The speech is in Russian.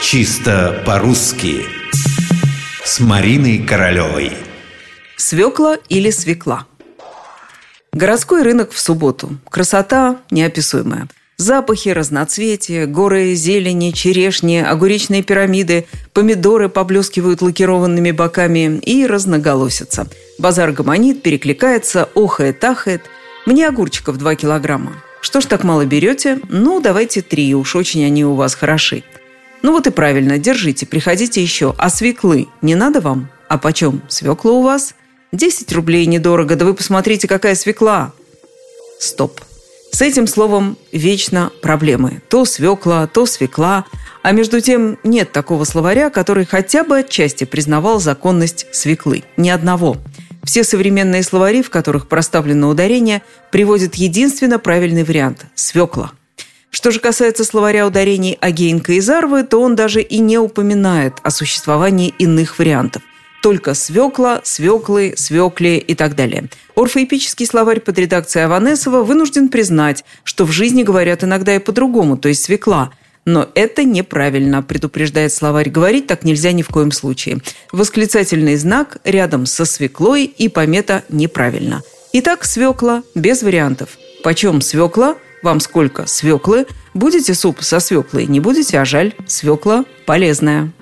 Чисто по-русски С Мариной Королевой Свекла или свекла? Городской рынок в субботу. Красота неописуемая. Запахи, разноцветия, горы зелени, черешни, огуречные пирамиды, помидоры поблескивают лакированными боками и разноголосятся. Базар гомонит, перекликается, охает, ахает. Мне огурчиков 2 килограмма. Что ж так мало берете? Ну, давайте три, уж очень они у вас хороши. Ну вот и правильно, держите, приходите еще. А свеклы не надо вам? А почем свекла у вас? 10 рублей недорого, да вы посмотрите, какая свекла. Стоп. С этим словом вечно проблемы. То свекла, то свекла. А между тем нет такого словаря, который хотя бы отчасти признавал законность свеклы. Ни одного. Все современные словари, в которых проставлено ударение, приводят единственно правильный вариант – свекла. Что же касается словаря ударений Агейнка и Зарвы, то он даже и не упоминает о существовании иных вариантов. Только свекла, свеклы, свекли и так далее. Орфоэпический словарь под редакцией Аванесова вынужден признать, что в жизни говорят иногда и по-другому, то есть свекла – но это неправильно, предупреждает словарь. Говорить так нельзя ни в коем случае. Восклицательный знак рядом со свеклой и помета неправильно. Итак, свекла без вариантов. Почем свекла? Вам сколько свеклы? Будете суп со свеклой? Не будете, а жаль. Свекла полезная.